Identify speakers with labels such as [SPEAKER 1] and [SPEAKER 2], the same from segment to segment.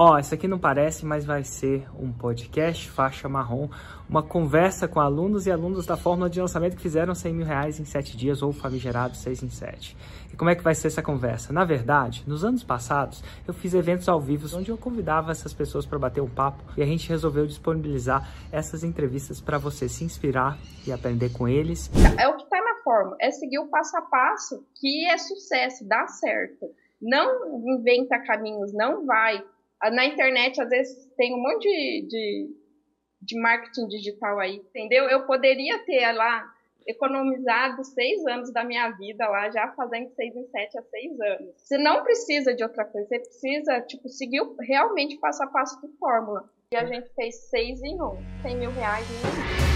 [SPEAKER 1] Ó, oh, isso aqui não parece, mas vai ser um podcast faixa marrom, uma conversa com alunos e alunos da fórmula de lançamento que fizeram 100 mil reais em 7 dias ou famigerado 6 em 7. E como é que vai ser essa conversa? Na verdade, nos anos passados, eu fiz eventos ao vivo onde eu convidava essas pessoas para bater um papo e a gente resolveu disponibilizar essas entrevistas para você se inspirar e aprender com eles.
[SPEAKER 2] É o que está na fórmula, é seguir o passo a passo que é sucesso, dá certo. Não inventa caminhos, não vai na internet, às vezes, tem um monte de, de, de marketing digital aí, entendeu? Eu poderia ter lá economizado seis anos da minha vida lá, já fazendo seis em sete a seis anos. Você não precisa de outra coisa, você precisa, tipo, seguir realmente passo a passo de fórmula. E a gente fez seis em um, cem mil reais em um dia.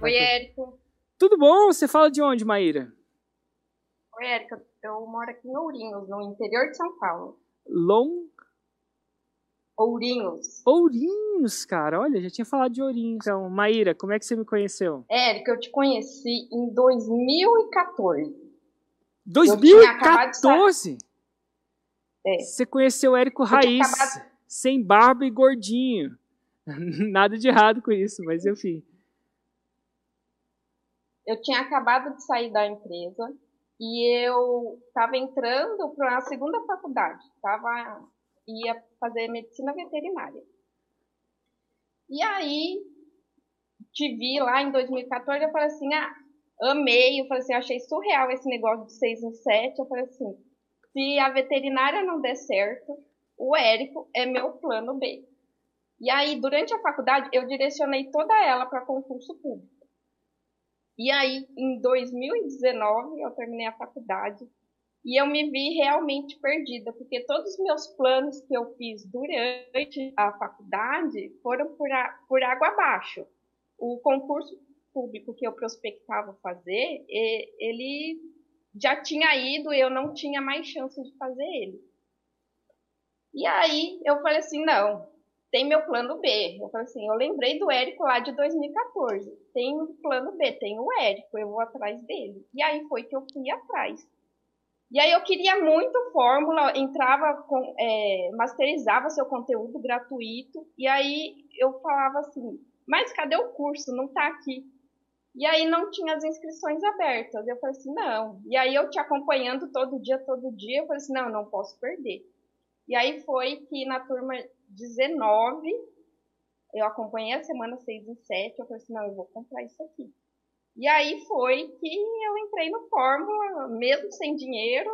[SPEAKER 2] Oi, Érico.
[SPEAKER 1] Tudo bom? Você fala de onde, Maíra?
[SPEAKER 2] Oi, Érica. Eu moro aqui em Ourinhos, no interior de São Paulo.
[SPEAKER 1] Long?
[SPEAKER 2] Ourinhos.
[SPEAKER 1] Ourinhos, cara. Olha, já tinha falado de Ourinhos. Então, Maíra, como é que você me conheceu?
[SPEAKER 2] Érica, eu te conheci em 2014.
[SPEAKER 1] 2014? É. Você conheceu o Érico Raiz, acabado... sem barba e gordinho. Nada de errado com isso, mas enfim.
[SPEAKER 2] Eu tinha acabado de sair da empresa e eu estava entrando para a segunda faculdade, tava, ia fazer medicina veterinária. E aí, te vi lá em 2014, eu falei assim, ah, amei, eu falei assim, achei surreal esse negócio de seis em sete, eu falei assim, se a veterinária não der certo, o Érico é meu plano B. E aí, durante a faculdade, eu direcionei toda ela para concurso público. E aí, em 2019, eu terminei a faculdade e eu me vi realmente perdida, porque todos os meus planos que eu fiz durante a faculdade foram por, a, por água abaixo. O concurso público que eu prospectava fazer, ele já tinha ido e eu não tinha mais chance de fazer ele. E aí eu falei assim, não, tem meu plano B. Eu falei assim, eu lembrei do Érico lá de 2014. Tem o plano B, tem o Érico, eu vou atrás dele. E aí foi que eu fui atrás. E aí eu queria muito fórmula, entrava, com, é, masterizava seu conteúdo gratuito, e aí eu falava assim, mas cadê o curso? Não tá aqui. E aí não tinha as inscrições abertas. Eu falei assim, não. E aí eu te acompanhando todo dia, todo dia, eu falei assim, não, não posso perder. E aí foi que na turma 19, eu acompanhei a semana 6 e 7, eu falei assim, não, eu vou comprar isso aqui. E aí foi que eu entrei no Fórmula, mesmo sem dinheiro,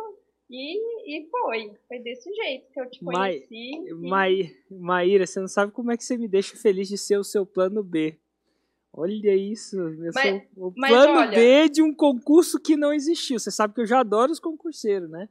[SPEAKER 2] e, e foi. Foi desse jeito que eu te conheci.
[SPEAKER 1] Ma e... Maíra, você não sabe como é que você me deixa feliz de ser o seu plano B. Olha isso, eu mas, sou o plano olha, B de um concurso que não existiu. Você sabe que eu já adoro os concurseiros, né?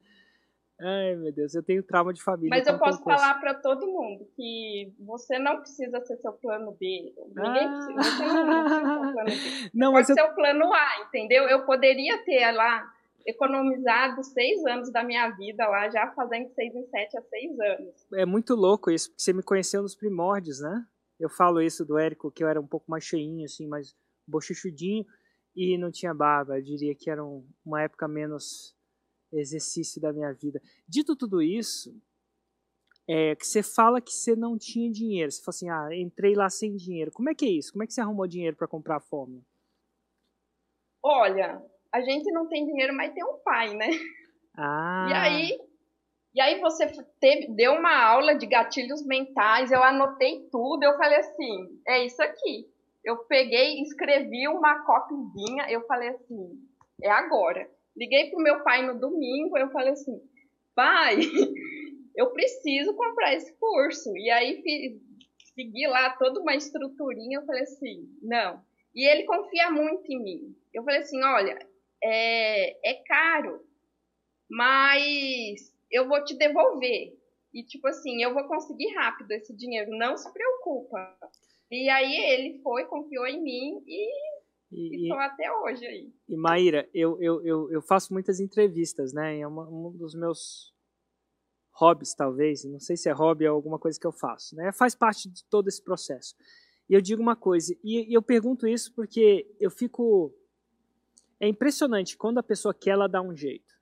[SPEAKER 1] Ai, meu Deus, eu tenho trauma de família.
[SPEAKER 2] Mas eu posso concurso. falar para todo mundo que você não precisa ser seu plano B. Ninguém ah. precisa, você não, não precisa ser plano B. Não, Pode ser o plano A, entendeu? Eu poderia ter lá economizado seis anos da minha vida lá, já fazendo seis em sete a seis anos.
[SPEAKER 1] É muito louco isso, porque você me conheceu nos primórdios, né? Eu falo isso do Érico, que eu era um pouco mais cheinho, assim, mais bochechudinho e não tinha barba. Eu diria que era uma época menos exercício da minha vida. Dito tudo isso, é, que você fala que você não tinha dinheiro. Você fala assim, ah, entrei lá sem dinheiro. Como é que é isso? Como é que você arrumou dinheiro para comprar a fórmula?
[SPEAKER 2] Olha, a gente não tem dinheiro, mas tem um pai, né?
[SPEAKER 1] Ah.
[SPEAKER 2] E aí, e aí você teve, deu uma aula de gatilhos mentais, eu anotei tudo, eu falei assim, é isso aqui. Eu peguei, escrevi uma copizinha, eu falei assim, é agora. Liguei pro meu pai no domingo, eu falei assim, pai, eu preciso comprar esse curso. E aí segui lá toda uma estruturinha, eu falei assim, não. E ele confia muito em mim. Eu falei assim, olha, é, é caro, mas eu vou te devolver. E tipo assim, eu vou conseguir rápido esse dinheiro, não se preocupa. E aí ele foi, confiou em mim e e, estou até hoje aí.
[SPEAKER 1] E Maíra, eu, eu, eu, eu faço muitas entrevistas, né? É uma, um dos meus hobbies, talvez. Não sei se é hobby ou alguma coisa que eu faço, né? Faz parte de todo esse processo. E eu digo uma coisa, e, e eu pergunto isso porque eu fico. É impressionante quando a pessoa quer, ela dá um jeito.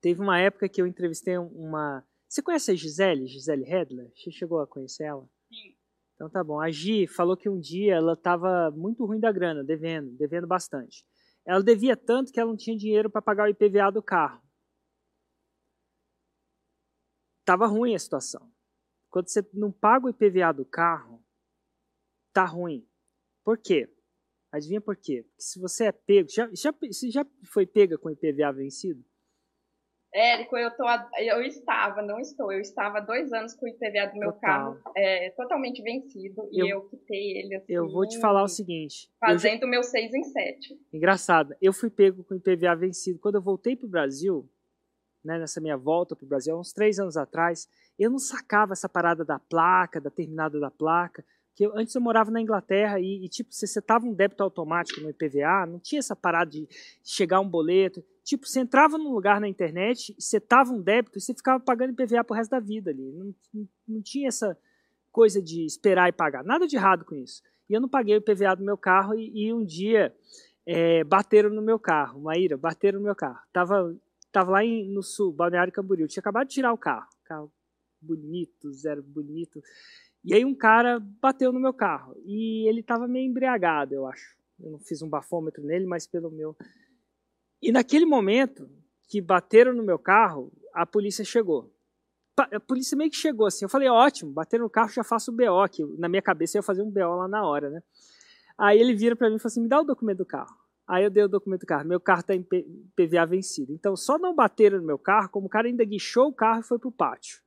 [SPEAKER 1] teve uma época que eu entrevistei uma. Você conhece a Gisele? Gisele Hedler? Você chegou a conhecer ela? Então tá bom. A Gi falou que um dia ela estava muito ruim da grana, devendo, devendo bastante. Ela devia tanto que ela não tinha dinheiro para pagar o IPVA do carro. Tava ruim a situação. Quando você não paga o IPVA do carro, tá ruim. Por quê? Adivinha por quê? Porque se você é pego, já, já, você já foi pega com IPVA vencido?
[SPEAKER 2] Érico, eu, tô, eu estava, não estou, eu estava há dois anos com o IPVA do meu Total. carro é, totalmente vencido eu, e eu quitei ele assim,
[SPEAKER 1] Eu vou te falar o seguinte.
[SPEAKER 2] Fazendo o meu 6 em 7.
[SPEAKER 1] Engraçado, eu fui pego com o IPVA vencido. Quando eu voltei para o Brasil, né, nessa minha volta para o Brasil, uns três anos atrás, eu não sacava essa parada da placa, da terminada da placa. Que eu, antes eu morava na Inglaterra e, e tipo, você setava um débito automático no IPVA, não tinha essa parada de chegar um boleto. Tipo, você entrava num lugar na internet, setava um débito e você ficava pagando IPVA pro resto da vida ali. Não, não, não tinha essa coisa de esperar e pagar. Nada de errado com isso. E eu não paguei o IPVA do meu carro e, e um dia é, bateram no meu carro. Maíra, bateram no meu carro. Tava, tava lá em, no sul, Balneário Camboriú. Eu tinha acabado de tirar o carro. Carro bonito, zero bonito. E aí um cara bateu no meu carro. E ele tava meio embriagado, eu acho. Eu não fiz um bafômetro nele, mas pelo meu e naquele momento que bateram no meu carro, a polícia chegou. A polícia meio que chegou assim. Eu falei, ótimo, bateram no carro, já faço o BO, que na minha cabeça eu ia fazer um BO lá na hora, né? Aí ele vira para mim e falou assim: me dá o documento do carro. Aí eu dei o documento do carro. Meu carro está em PVA vencido. Então só não bateram no meu carro, como o cara ainda guichou o carro e foi pro pátio.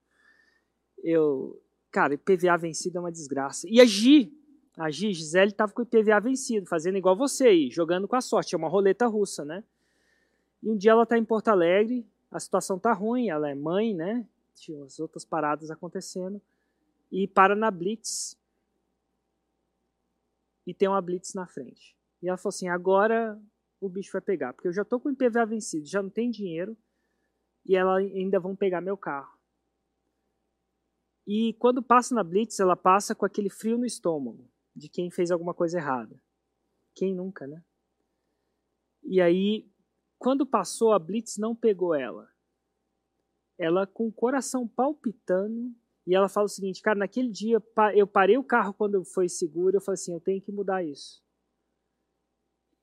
[SPEAKER 1] Eu, cara, PVA vencido é uma desgraça. E a Gi, a Gi, Gisele, estava com o PVA vencido, fazendo igual você aí, jogando com a sorte. É uma roleta russa, né? E um dia ela está em Porto Alegre, a situação está ruim, ela é mãe, né? Tinha as outras paradas acontecendo. E para na Blitz. E tem uma Blitz na frente. E ela falou assim: agora o bicho vai pegar, porque eu já estou com o IPVA vencido, já não tem dinheiro, e ela ainda vão pegar meu carro. E quando passa na Blitz, ela passa com aquele frio no estômago de quem fez alguma coisa errada. Quem nunca, né? E aí quando passou, a Blitz não pegou ela. Ela com o coração palpitando, e ela fala o seguinte, cara, naquele dia eu parei o carro quando foi seguro, eu falei assim, eu tenho que mudar isso.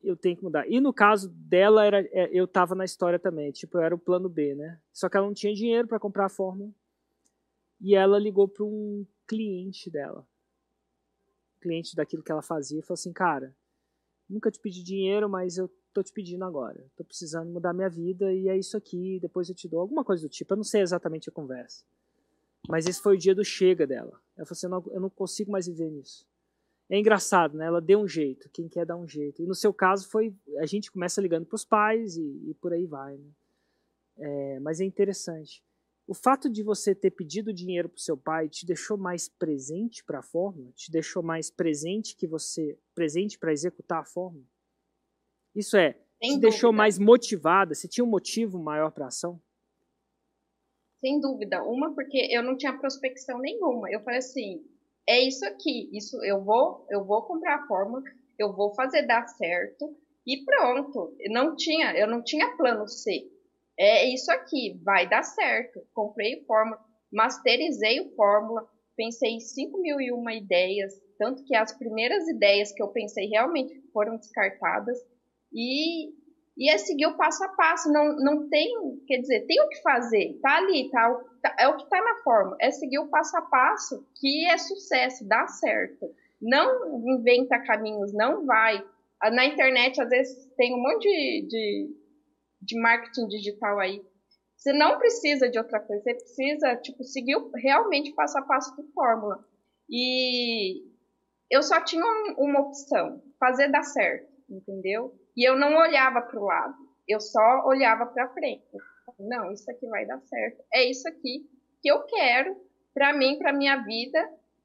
[SPEAKER 1] Eu tenho que mudar. E no caso dela, era, é, eu estava na história também, tipo, eu era o plano B, né? Só que ela não tinha dinheiro para comprar a fórmula. E ela ligou para um cliente dela. Cliente daquilo que ela fazia, e falou assim, cara, nunca te pedi dinheiro, mas eu tô te pedindo agora. Tô precisando mudar minha vida e é isso aqui, depois eu te dou alguma coisa do tipo. Eu não sei exatamente a conversa. Mas esse foi o dia do chega dela. Ela falou assim, eu não, eu não consigo mais viver nisso. É engraçado, né? Ela deu um jeito, quem quer dar um jeito. E no seu caso foi, a gente começa ligando para os pais e, e, por aí vai, né? É, mas é interessante. O fato de você ter pedido dinheiro para o seu pai te deixou mais presente para a fórmula? Te deixou mais presente que você presente para executar a fórmula? Isso é, Sem te dúvida. deixou mais motivada? Você tinha um motivo maior para a ação?
[SPEAKER 2] Sem dúvida. Uma, porque eu não tinha prospecção nenhuma. Eu falei assim, é isso aqui, isso eu vou, eu vou comprar a fórmula, eu vou fazer dar certo e pronto. Eu não tinha, eu não tinha plano C. É isso aqui, vai dar certo. Comprei fórmula, masterizei o fórmula, pensei em 5 mil e uma ideias, tanto que as primeiras ideias que eu pensei realmente foram descartadas e, e é seguir o passo a passo. Não, não tem, quer dizer, tem o que fazer, tá ali, tá, tá é o que tá na forma. É seguir o passo a passo que é sucesso, dá certo. Não inventa caminhos, não vai. Na internet, às vezes, tem um monte de, de, de marketing digital aí. Você não precisa de outra coisa, você precisa, tipo, seguir realmente passo a passo de fórmula. E eu só tinha uma opção, fazer dar certo, entendeu? E eu não olhava para o lado, eu só olhava para frente. Não, isso aqui vai dar certo. É isso aqui que eu quero para mim, para minha vida,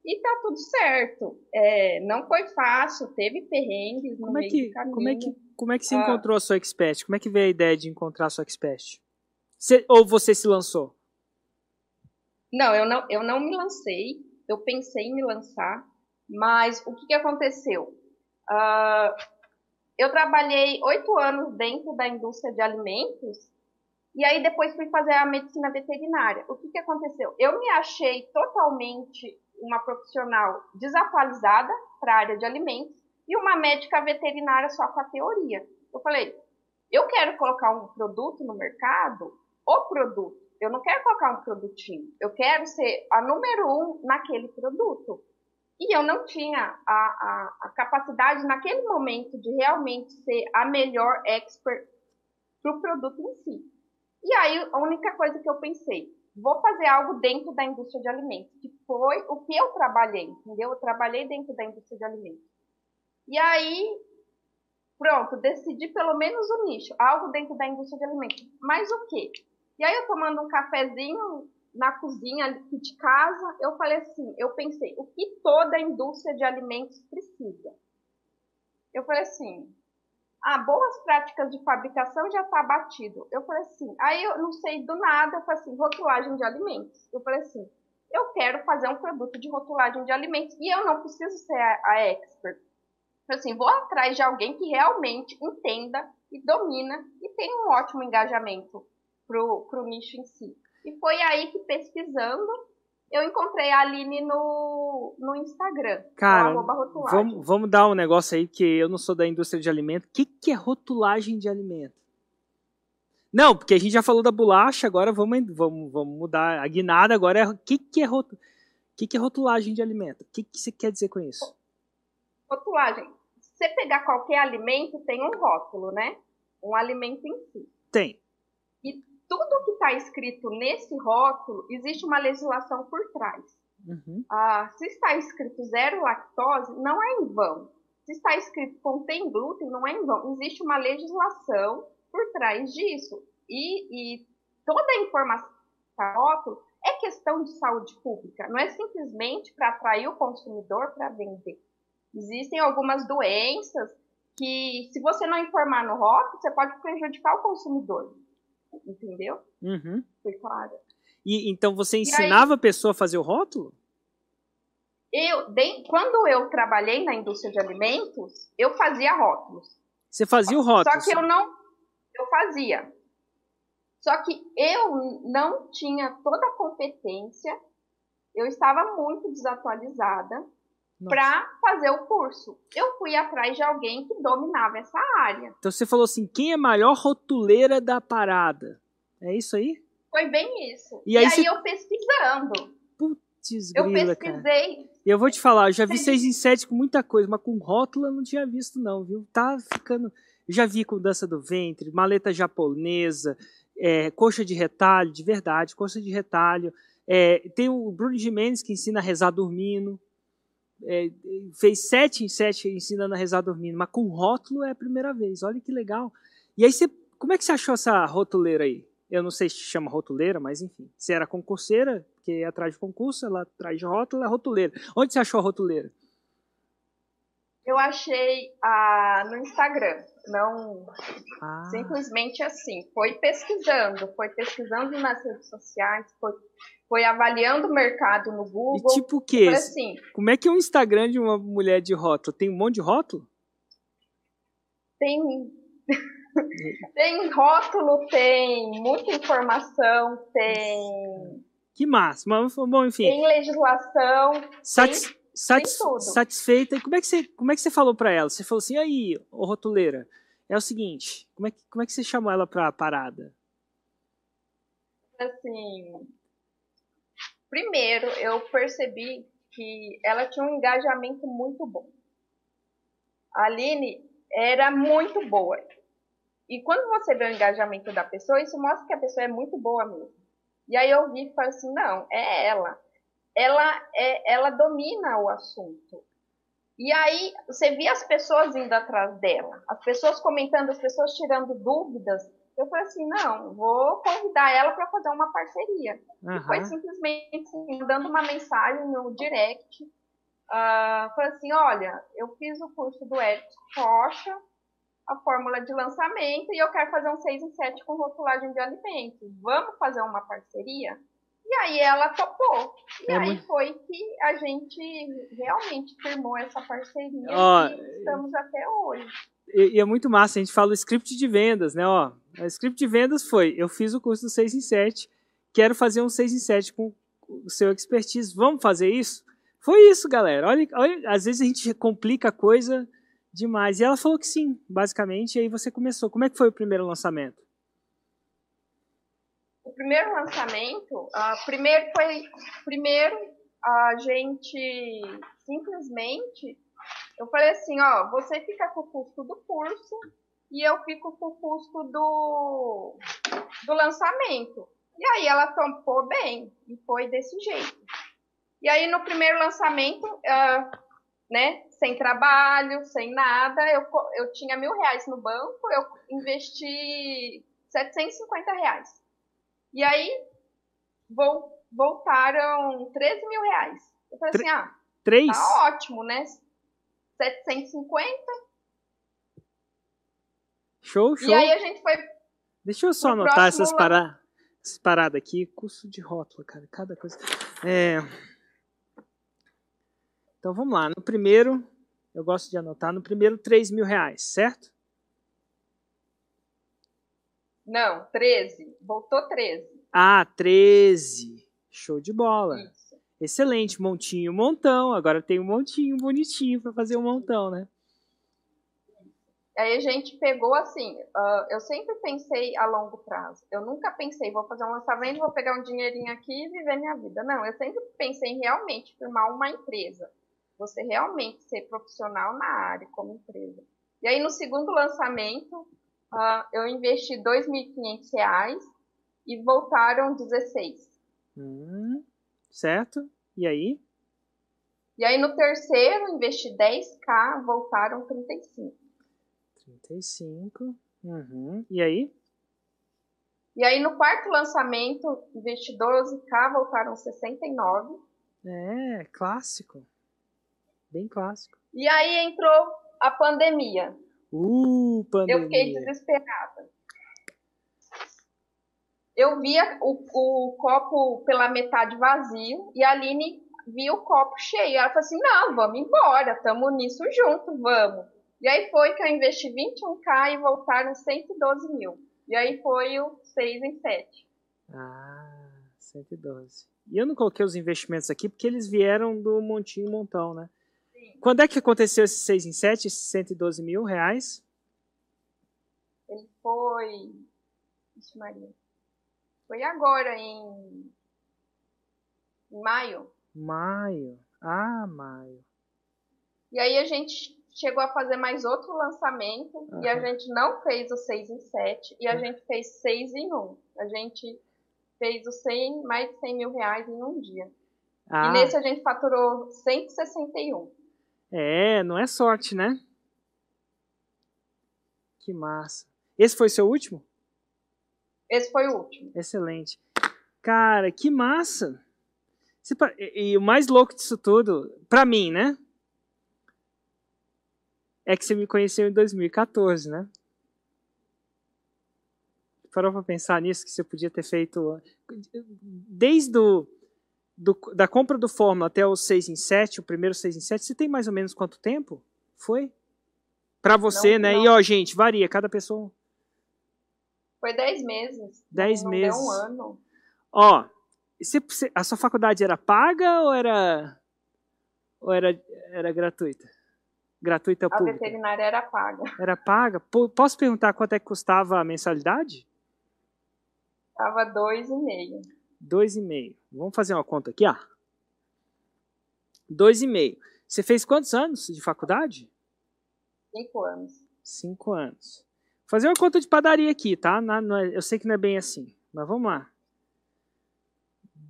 [SPEAKER 2] e tá tudo certo. É, não foi fácil, teve perrengues no como meio é que, do caminho.
[SPEAKER 1] Como é que, como é que você ah, encontrou a sua expert? Como é que veio a ideia de encontrar a sua expert? Você, ou você se lançou?
[SPEAKER 2] Não, eu não, eu não me lancei. Eu pensei em me lançar, mas o que, que aconteceu? Uh, eu trabalhei oito anos dentro da indústria de alimentos E aí depois fui fazer a medicina veterinária. O que, que aconteceu? Eu me achei totalmente uma profissional desatualizada para a área de alimentos e uma médica veterinária só com a teoria. Eu falei, eu quero colocar um produto no mercado, o produto. Eu não quero colocar um produtinho. Eu quero ser a número um naquele produto. E eu não tinha a, a, a capacidade naquele momento de realmente ser a melhor expert para o produto em si. E aí, a única coisa que eu pensei, vou fazer algo dentro da indústria de alimentos, que foi o que eu trabalhei, entendeu? Eu trabalhei dentro da indústria de alimentos. E aí, pronto, decidi pelo menos o nicho, algo dentro da indústria de alimentos. Mas o quê? E aí, eu tomando um cafezinho na cozinha aqui de casa, eu falei assim, eu pensei, o que toda a indústria de alimentos precisa? Eu falei assim, ah, boas práticas de fabricação já está batido. Eu falei assim, aí eu não sei do nada, eu falei assim, rotulagem de alimentos. Eu falei assim, eu quero fazer um produto de rotulagem de alimentos e eu não preciso ser a, a expert. Eu assim, vou atrás de alguém que realmente entenda e domina e tem um ótimo engajamento pro, pro nicho em si. E foi aí que pesquisando eu encontrei a Aline no, no Instagram.
[SPEAKER 1] Cara, vamos, vamos dar um negócio aí, que eu não sou da indústria de alimento. O que, que é rotulagem de alimento? Não, porque a gente já falou da bolacha, agora vamos, vamos, vamos mudar. A guinada agora é. O que, que, é, que, que é rotulagem de alimento? O que, que você quer dizer com isso?
[SPEAKER 2] Rotulagem. Se você pegar qualquer alimento, tem um rótulo, né? Um alimento em si.
[SPEAKER 1] Tem.
[SPEAKER 2] E tudo que está escrito nesse rótulo, existe uma legislação por trás. Uhum. Ah, se está escrito zero lactose, não é em vão. Se está escrito contém glúten, não é em vão. Existe uma legislação por trás disso. E, e toda a informação do rótulo é questão de saúde pública. Não é simplesmente para atrair o consumidor para vender. Existem algumas doenças que, se você não informar no rótulo, você pode prejudicar o consumidor entendeu?
[SPEAKER 1] Uhum.
[SPEAKER 2] Foi claro.
[SPEAKER 1] E então você ensinava aí, a pessoa a fazer o rótulo?
[SPEAKER 2] Eu, de, quando eu trabalhei na indústria de alimentos, eu fazia rótulos.
[SPEAKER 1] Você fazia o rótulo?
[SPEAKER 2] Só que eu não, eu fazia. Só que eu não tinha toda a competência, eu estava muito desatualizada para fazer o curso. Eu fui atrás de alguém que dominava essa área.
[SPEAKER 1] Então você falou assim, quem é a maior rotuleira da parada? É isso aí?
[SPEAKER 2] Foi bem isso. E, e aí, você... eu pesquisando.
[SPEAKER 1] Putz, grila,
[SPEAKER 2] Eu pesquisei.
[SPEAKER 1] Cara. E eu vou te falar, eu já vi 6 em 7 com muita coisa, mas com rótula eu não tinha visto não, viu? Tá ficando... Eu já vi com dança do ventre, maleta japonesa, é, coxa de retalho, de verdade, coxa de retalho. É, tem o Bruno Jimenez que ensina a rezar dormindo é, fez sete em sete ensinando a rezar dormindo, mas com rótulo é a primeira vez. Olha que legal. E aí você, como é que você achou essa rotuleira aí? Eu não sei se chama rotuleira, mas enfim. Você era concurseira, porque atrás de concurso, ela traz de rótulo, é rotuleira. Onde você achou a rotuleira?
[SPEAKER 2] Eu achei ah, no Instagram, não ah. simplesmente assim. Foi pesquisando, foi pesquisando nas redes sociais, foi foi avaliando o mercado no Google.
[SPEAKER 1] E tipo o quê? Assim, Como é que é o Instagram de uma mulher de rótulo? Tem um monte de rótulo?
[SPEAKER 2] Tem. tem rótulo, tem muita informação, tem.
[SPEAKER 1] Que massa. Mas, bom, enfim.
[SPEAKER 2] Tem legislação. Satis... Tem,
[SPEAKER 1] satis... satisfeita. E como é que você, como é que você falou para ela? Você falou assim, aí, ô rotuleira, é o seguinte, como é que, como é que você chamou ela pra parada?
[SPEAKER 2] Assim, Primeiro, eu percebi que ela tinha um engajamento muito bom. A Aline era muito boa. E quando você vê o engajamento da pessoa, isso mostra que a pessoa é muito boa mesmo. E aí eu vi e falei assim, não, é ela. Ela, é, ela domina o assunto. E aí você via as pessoas indo atrás dela, as pessoas comentando, as pessoas tirando dúvidas. Eu falei assim, não, vou convidar ela para fazer uma parceria. Uhum. E foi simplesmente assim, dando uma mensagem no direct. Uh, falei assim, olha, eu fiz o curso do Eric Rocha, a fórmula de lançamento, e eu quero fazer um 6 em 7 com rotulagem de alimentos. Vamos fazer uma parceria? E aí ela topou. E é aí muito... foi que a gente realmente firmou essa parceria oh, e estamos até hoje.
[SPEAKER 1] e, e, é muito massa, a gente fala o script de vendas, né? Ó, o script de vendas foi, eu fiz o curso do 6 em 7, quero fazer um 6 em 7 com o seu expertise, vamos fazer isso? Foi isso, galera. Olha, olha, às vezes a gente complica a coisa demais. E ela falou que sim, basicamente, e aí você começou. Como é que foi o primeiro lançamento?
[SPEAKER 2] Primeiro lançamento, uh, primeiro foi, primeiro a gente simplesmente, eu falei assim, ó, você fica com o custo do curso e eu fico com o custo do, do lançamento. E aí ela tampou bem e foi desse jeito. E aí no primeiro lançamento, uh, né, sem trabalho, sem nada, eu, eu tinha mil reais no banco, eu investi 750 reais. E aí voltaram 13 mil reais. Eu falei assim, ah,
[SPEAKER 1] Três?
[SPEAKER 2] tá ótimo, né? 750.
[SPEAKER 1] Show, show.
[SPEAKER 2] E aí a gente foi.
[SPEAKER 1] Deixa eu só anotar essas, para... essas paradas aqui. Curso de rótula, cara. Cada coisa. É. Então vamos lá. No primeiro, eu gosto de anotar, no primeiro 3 mil reais, certo?
[SPEAKER 2] Não, 13. Voltou 13.
[SPEAKER 1] Ah, 13. Show de bola. Isso. Excelente. Montinho, montão. Agora tem um montinho bonitinho para fazer um montão, né?
[SPEAKER 2] Aí a gente pegou assim, uh, eu sempre pensei a longo prazo. Eu nunca pensei, vou fazer um lançamento, vou pegar um dinheirinho aqui e viver minha vida. Não, eu sempre pensei em realmente firmar uma empresa. Você realmente ser profissional na área como empresa. E aí no segundo lançamento, uh, eu investi R$ 2.500 e voltaram 16.
[SPEAKER 1] Hum, certo. E aí?
[SPEAKER 2] E aí no terceiro, investi 10k, voltaram 35.
[SPEAKER 1] 35. Uhum. E aí?
[SPEAKER 2] E aí no quarto lançamento, investi 12k, voltaram 69.
[SPEAKER 1] É, clássico. Bem clássico.
[SPEAKER 2] E aí entrou a pandemia.
[SPEAKER 1] Uh, pandemia.
[SPEAKER 2] Eu fiquei desesperada. Eu via o, o copo pela metade vazio e a Aline via o copo cheio. Ela falou assim: não, vamos embora, estamos nisso junto, vamos. E aí foi que eu investi 21k e voltaram 112 mil. E aí foi o 6 em 7.
[SPEAKER 1] Ah, 112. E eu não coloquei os investimentos aqui porque eles vieram do montinho montão, né? Quando é que aconteceu esse 6 em 7, esses 112 mil reais?
[SPEAKER 2] Ele foi. Ixi, Maria. Foi agora, em, em maio.
[SPEAKER 1] Maio. Ah, maio.
[SPEAKER 2] E aí a gente chegou a fazer mais outro lançamento uhum. e a gente não fez o 6 em 7 e a uhum. gente fez 6 em 1. A gente fez o 100, mais de 100 mil reais em um dia. Ah. E nesse a gente faturou 161.
[SPEAKER 1] É, não é sorte, né? Que massa. Esse foi seu último?
[SPEAKER 2] Esse foi o último.
[SPEAKER 1] Excelente. Cara, que massa! E o mais louco disso tudo, pra mim, né? É que você me conheceu em 2014, né? Parou pra pensar nisso, que você podia ter feito. Desde o, do, da compra do Fórmula até o 6 em 7, o primeiro 6 em 7, você tem mais ou menos quanto tempo? Foi? Pra você, não, né? Não. E ó, gente, varia, cada pessoa
[SPEAKER 2] foi 10 meses.
[SPEAKER 1] 10 meses.
[SPEAKER 2] Deu um ano.
[SPEAKER 1] Ó, você, a sua faculdade era paga ou era ou era, era gratuita? Gratuita
[SPEAKER 2] a pública? A veterinária era paga.
[SPEAKER 1] Era paga? Posso perguntar quanto é que custava a mensalidade?
[SPEAKER 2] Tava dois e meio.
[SPEAKER 1] Dois e meio. Vamos fazer uma conta aqui, ó. Dois e meio. Você fez quantos anos de faculdade?
[SPEAKER 2] Cinco anos.
[SPEAKER 1] Cinco anos. Fazer uma conta de padaria aqui, tá? É, eu sei que não é bem assim, mas vamos lá.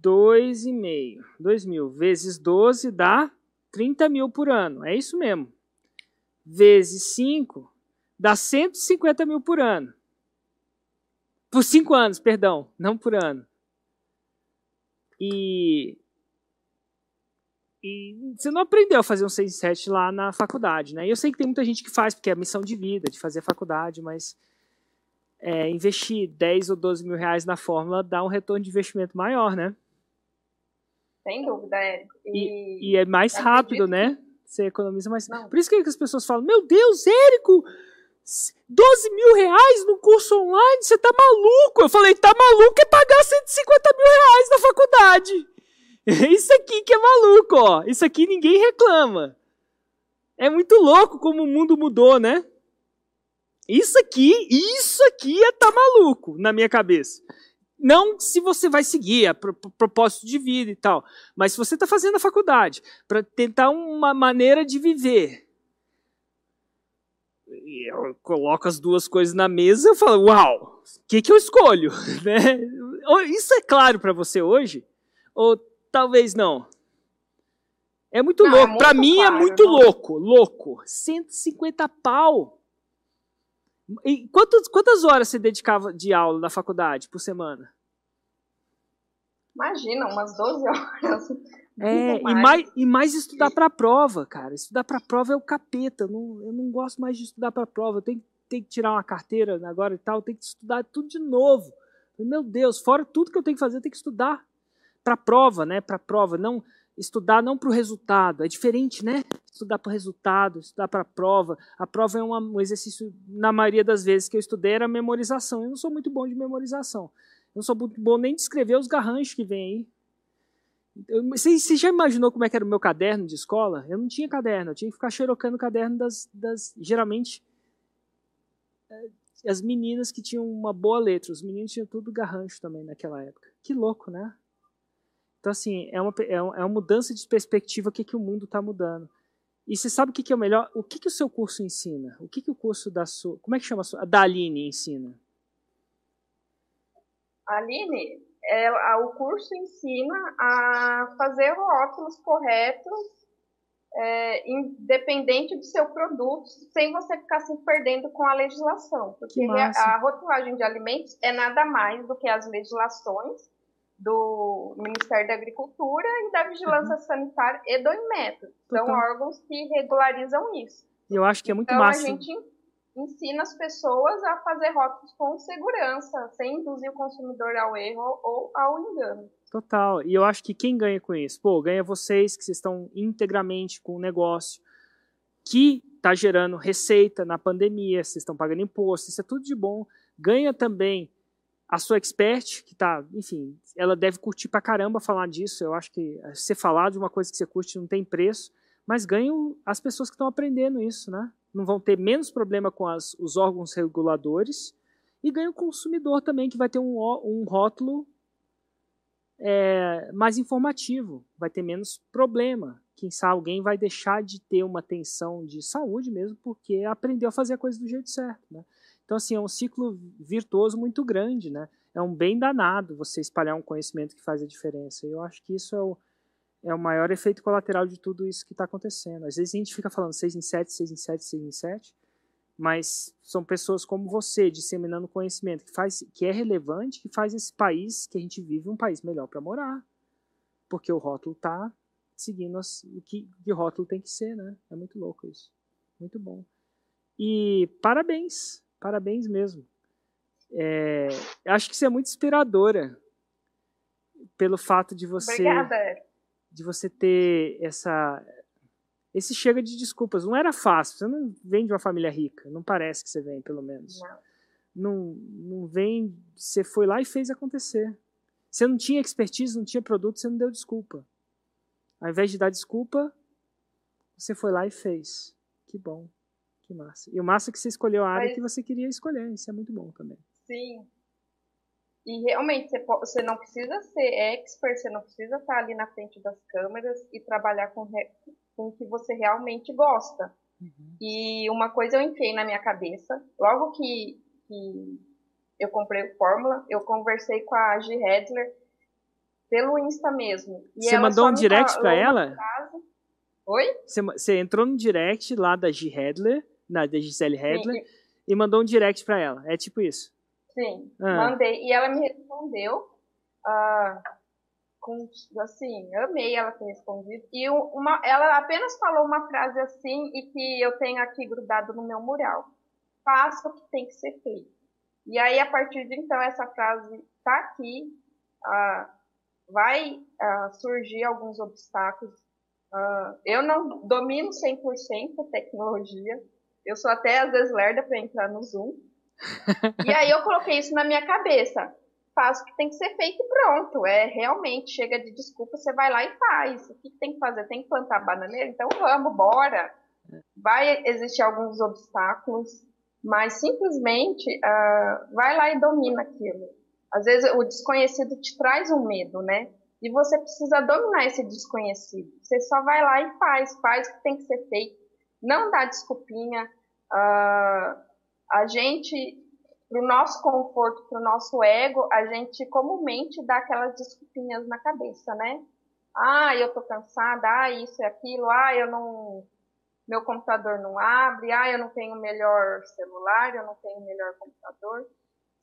[SPEAKER 1] 2,5. 2 mil vezes 12 dá 30 mil por ano. É isso mesmo. Vezes 5 dá 150 mil por ano. Por 5 anos, perdão, não por ano. E e você não aprendeu a fazer um 6 7 lá na faculdade, né? E eu sei que tem muita gente que faz, porque é a missão de vida, de fazer faculdade, mas é, investir 10 ou 12 mil reais na fórmula dá um retorno de investimento maior, né?
[SPEAKER 2] Sem dúvida, Érico.
[SPEAKER 1] E, e, e é mais rápido, né? Você economiza mais. Não. Por isso que as pessoas falam, meu Deus, Érico, 12 mil reais no curso online? Você tá maluco? Eu falei, tá maluco é pagar 150 mil reais na faculdade. Isso aqui que é maluco, ó. Isso aqui ninguém reclama. É muito louco como o mundo mudou, né? Isso aqui, isso aqui é tá maluco na minha cabeça. Não se você vai seguir a propósito de vida e tal, mas se você está fazendo a faculdade para tentar uma maneira de viver, eu coloco as duas coisas na mesa e falo, uau, o que, que eu escolho? Né? Isso é claro para você hoje? Ou talvez não? É muito não, é louco. É para mim é claro, é muito não. louco. Louco. 150 pau. E quantas, quantas horas você dedicava de aula na faculdade por semana?
[SPEAKER 2] Imagina, umas 12 horas.
[SPEAKER 1] É, mais. E, mais, e mais estudar para a prova, cara. Estudar para a prova é o capeta. Eu não, eu não gosto mais de estudar para a prova. Eu tenho, tenho que tirar uma carteira agora e tal. Eu tenho que estudar tudo de novo. Meu Deus, fora tudo que eu tenho que fazer, eu tenho que estudar para a prova, né? Para a prova. Não, estudar não para o resultado. É diferente, né? Estudar para o resultado, estudar para a prova. A prova é uma, um exercício, na maioria das vezes que eu estudei, era memorização. Eu não sou muito bom de memorização. Eu não sou muito bom nem de escrever os garranchos que vem aí. Você, você já imaginou como é que era o meu caderno de escola? Eu não tinha caderno, eu tinha que ficar xerocando o caderno das, das. Geralmente, eh, as meninas que tinham uma boa letra. Os meninos tinham tudo garrancho também naquela época. Que louco, né? Então, assim, é uma, é uma mudança de perspectiva que, que o mundo está mudando. E você sabe o que, que é o melhor? O que, que o seu curso ensina? O que, que o curso da sua. Como é que chama a sua? Da Aline ensina?
[SPEAKER 2] Aline, é, o curso ensina a fazer rótulos corretos, é, independente do seu produto, sem você ficar se perdendo com a legislação. Porque a rotulagem de alimentos é nada mais do que as legislações do Ministério da Agricultura e da Vigilância uhum. Sanitária e do Inmetro. São então, órgãos que regularizam isso.
[SPEAKER 1] Eu acho que é muito
[SPEAKER 2] então,
[SPEAKER 1] massa.
[SPEAKER 2] a gente ensina as pessoas a fazer rótulos com segurança, sem induzir o consumidor ao erro ou ao engano.
[SPEAKER 1] Total. E eu acho que quem ganha com isso? Pô, ganha vocês que vocês estão integramente com o negócio que está gerando receita na pandemia, vocês estão pagando imposto, isso é tudo de bom. Ganha também a sua expert, que tá, enfim, ela deve curtir pra caramba falar disso. Eu acho que você falar de uma coisa que você curte não tem preço, mas ganham as pessoas que estão aprendendo isso, né? Não vão ter menos problema com as, os órgãos reguladores e ganha o consumidor também, que vai ter um, um rótulo é, mais informativo, vai ter menos problema. Quem sabe alguém vai deixar de ter uma atenção de saúde mesmo, porque aprendeu a fazer a coisa do jeito certo, né? Então, assim, é um ciclo virtuoso muito grande, né? É um bem danado você espalhar um conhecimento que faz a diferença. Eu acho que isso é o, é o maior efeito colateral de tudo isso que está acontecendo. Às vezes a gente fica falando 6 em 7, 6 em 7, 6 em 7, mas são pessoas como você disseminando conhecimento que, faz, que é relevante, que faz esse país que a gente vive um país melhor para morar. Porque o rótulo está seguindo as, o que, que rótulo tem que ser, né? É muito louco isso. Muito bom. E parabéns Parabéns mesmo. É, acho que você é muito inspiradora pelo fato de você
[SPEAKER 2] Obrigada.
[SPEAKER 1] De você ter essa esse chega de desculpas. Não era fácil. Você não vem de uma família rica. Não parece que você vem, pelo menos.
[SPEAKER 2] Não.
[SPEAKER 1] Não, não vem. Você foi lá e fez acontecer. Você não tinha expertise, não tinha produto, você não deu desculpa. Ao invés de dar desculpa, você foi lá e fez. Que bom. Que massa. E o massa é que você escolheu a área Mas... que você queria escolher. Isso é muito bom também.
[SPEAKER 2] Sim. E realmente, você, você não precisa ser expert, você não precisa estar ali na frente das câmeras e trabalhar com, com o que você realmente gosta. Uhum. E uma coisa eu enfiei na minha cabeça, logo que, que eu comprei o Fórmula, eu conversei com a G. Hedler pelo Insta mesmo.
[SPEAKER 1] você mandou um direct para ela?
[SPEAKER 2] Oi?
[SPEAKER 1] Você, você entrou no direct lá da G. Hedler na da Gisele Hedler, Sim. e mandou um direct para ela. É tipo isso?
[SPEAKER 2] Sim, ah. mandei. E ela me respondeu. Uh, com, assim, amei ela ter respondido. E uma, ela apenas falou uma frase assim e que eu tenho aqui grudado no meu mural. Faça o que tem que ser feito. E aí, a partir de então, essa frase está aqui. Uh, vai uh, surgir alguns obstáculos. Uh, eu não domino 100% a tecnologia, Eu sou até às vezes lerda para entrar no Zoom. E aí eu coloquei isso na minha cabeça. Faz o que tem que ser feito e pronto. É realmente, chega de desculpa, você vai lá e faz. O que tem que fazer? Tem que plantar bananeira? Então vamos, bora. Vai existir alguns obstáculos, mas simplesmente uh, vai lá e domina aquilo. Às vezes o desconhecido te traz um medo, né? E você precisa dominar esse desconhecido. Você só vai lá e faz, faz o que tem que ser feito. Não dá desculpinha. Uh, a gente, para o nosso conforto, para o nosso ego, a gente comumente dá aquelas desculpinhas na cabeça, né? Ah, eu tô cansada, ah, isso e aquilo, ah, eu não. Meu computador não abre, ah, eu não tenho o melhor celular, eu não tenho o melhor computador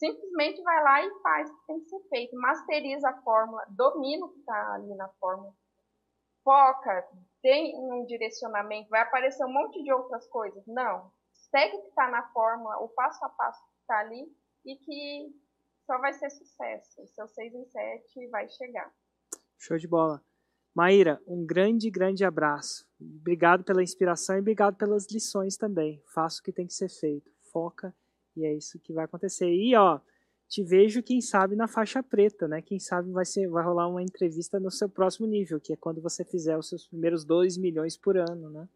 [SPEAKER 2] simplesmente vai lá e faz o que tem que ser feito, masteriza a fórmula, domina o que está ali na fórmula, foca, tem um direcionamento, vai aparecer um monte de outras coisas. Não, segue o que está na fórmula, o passo a passo que está ali e que só vai ser sucesso. O seu 6 em 7 vai chegar.
[SPEAKER 1] Show de bola. Maíra, um grande, grande abraço. Obrigado pela inspiração e obrigado pelas lições também. Faça o que tem que ser feito. Foca e é isso que vai acontecer. E ó, te vejo, quem sabe, na faixa preta, né? Quem sabe vai, ser, vai rolar uma entrevista no seu próximo nível, que é quando você fizer os seus primeiros 2 milhões por ano, né?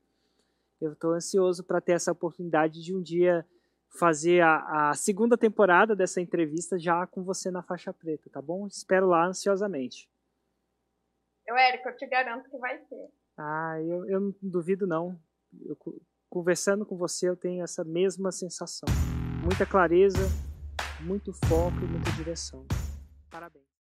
[SPEAKER 1] Eu estou ansioso para ter essa oportunidade de um dia fazer a, a, segunda temporada dessa entrevista já com você na faixa preta, tá bom? Espero lá ansiosamente.
[SPEAKER 2] Eu, Érico, eu te garanto que vai ser.
[SPEAKER 1] Ah, eu, eu não duvido não. Eu, conversando com você, eu tenho essa mesma sensação muita clareza, muito foco e muita direção. Parabéns.